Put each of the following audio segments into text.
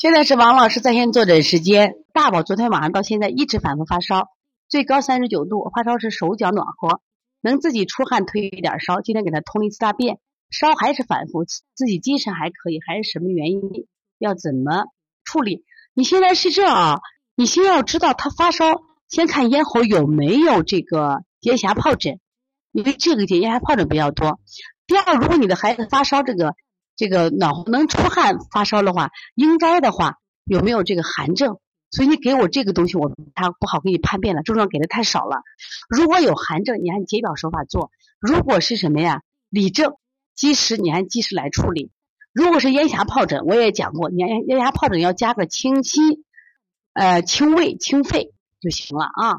现在是王老师在线坐诊时间。大宝昨天晚上到现在一直反复发烧，最高三十九度，发烧时手脚暖和，能自己出汗退一点烧。今天给他通了一次大便，烧还是反复，自己精神还可以，还是什么原因？要怎么处理？你现在是这啊？你先要知道他发烧，先看咽喉有没有这个咽峡疱疹，因为这个咽峡疱疹比较多。第二，如果你的孩子发烧这个。这个脑能出汗发烧的话，应该的话有没有这个寒症？所以你给我这个东西，我他不好给你判别了，症状给的太少了。如果有寒症，你按解表手法做；如果是什么呀，里症，及时你按及时来处理。如果是咽峡疱疹，我也讲过，咽咽峡疱疹要加个清心，呃，清胃清肺就行了啊。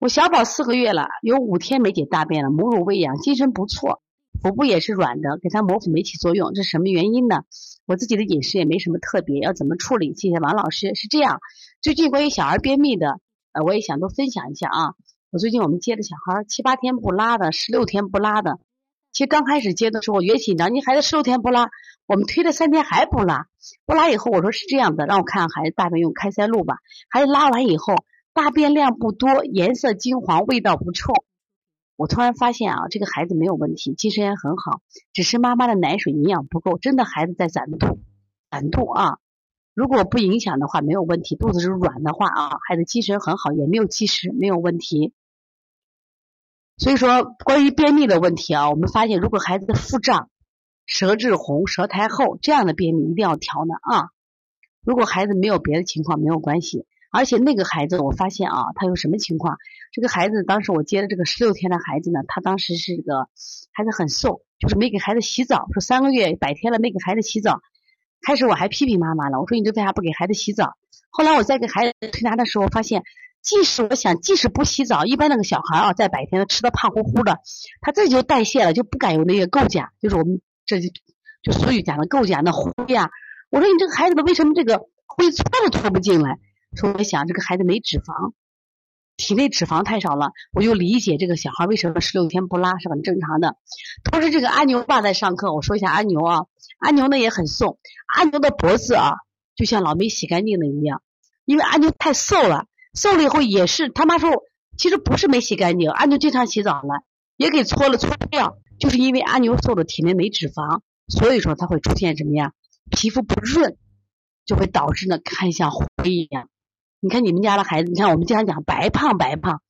我小宝四个月了，有五天没解大便了，母乳喂养，精神不错。腹部也是软的，给他磨腹没起作用，这是什么原因呢？我自己的饮食也没什么特别，要怎么处理？谢谢王老师。是这样，最近关于小儿便秘的，呃，我也想多分享一下啊。我最近我们接的小孩七八天不拉的，十六天不拉的。其实刚开始接的时候我越紧张，你孩子十六天不拉，我们推了三天还不拉，不拉以后我说是这样的，让我看看孩子大便用开塞露吧。孩子拉完以后，大便量不多，颜色金黄，味道不臭。我突然发现啊，这个孩子没有问题，精神也很好，只是妈妈的奶水营养不够，真的孩子在攒肚，攒肚啊。如果不影响的话，没有问题。肚子是软的话啊，孩子精神很好，也没有积食，没有问题。所以说，关于便秘的问题啊，我们发现如果孩子的腹胀、舌质红、舌苔厚这样的便秘，一定要调呢啊。如果孩子没有别的情况，没有关系。而且那个孩子，我发现啊，他有什么情况？这个孩子当时我接的这个十六天的孩子呢，他当时是个孩子很瘦，就是没给孩子洗澡，说三个月百天了没给孩子洗澡。开始我还批评妈妈了，我说你这为啥不给孩子洗澡？后来我在给孩子推拿的时候，发现即使我想，即使不洗澡，一般那个小孩啊，在百天吃的胖乎乎的，他自己就代谢了，就不敢有那个构架，就是我们这就就俗语讲的构架那灰呀。我说你这个孩子为什么这个灰搓都搓不进来？说我想这个孩子没脂肪，体内脂肪太少了，我就理解这个小孩为什么十六天不拉是很正常的。同时，这个阿牛爸在上课，我说一下阿牛啊，阿牛呢也很瘦，阿牛的脖子啊就像老没洗干净的一样，因为阿牛太瘦了，瘦了以后也是他妈说其实不是没洗干净，阿牛经常洗澡了，也给搓了搓掉，就是因为阿牛瘦的体内没脂肪，所以说他会出现什么呀？皮肤不润，就会导致呢看像灰一样。你看你们家的孩子，你看我们经常讲白胖白胖，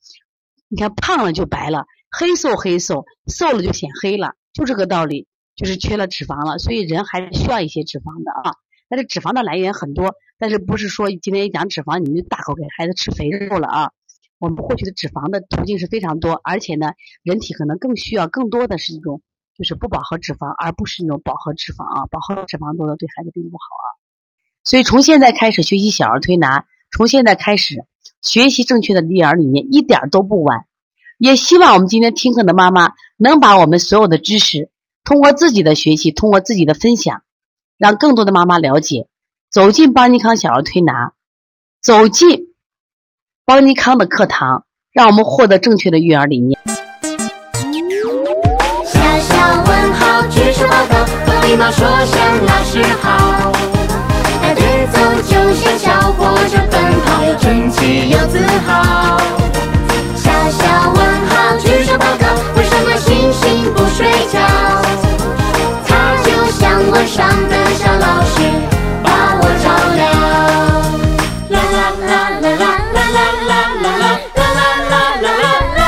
你看胖了就白了，黑瘦黑瘦，瘦了就显黑了，就这个道理，就是缺了脂肪了。所以人还是需要一些脂肪的啊。但是脂肪的来源很多，但是不是说今天一讲脂肪你们就大口给孩子吃肥肉了啊？我们获取的脂肪的途径是非常多，而且呢，人体可能更需要更多的是一种就是不饱和脂肪，而不是那种饱和脂肪啊。饱和脂肪多了对孩子并不好啊。所以从现在开始学习小儿推拿。从现在开始学习正确的育儿理念一点都不晚，也希望我们今天听课的妈妈能把我们所有的知识通过自己的学习，通过自己的分享，让更多的妈妈了解，走进邦尼康小儿推拿，走进邦尼康的课堂，让我们获得正确的育儿理念。小小问号，举手报告，和礼貌说声老师好。走就像小，又自豪。小小问号，举手报告，为什么星星不睡觉？它就像晚上的小老师，把我照亮。啦啦啦啦啦啦啦啦啦啦啦啦啦啦啦。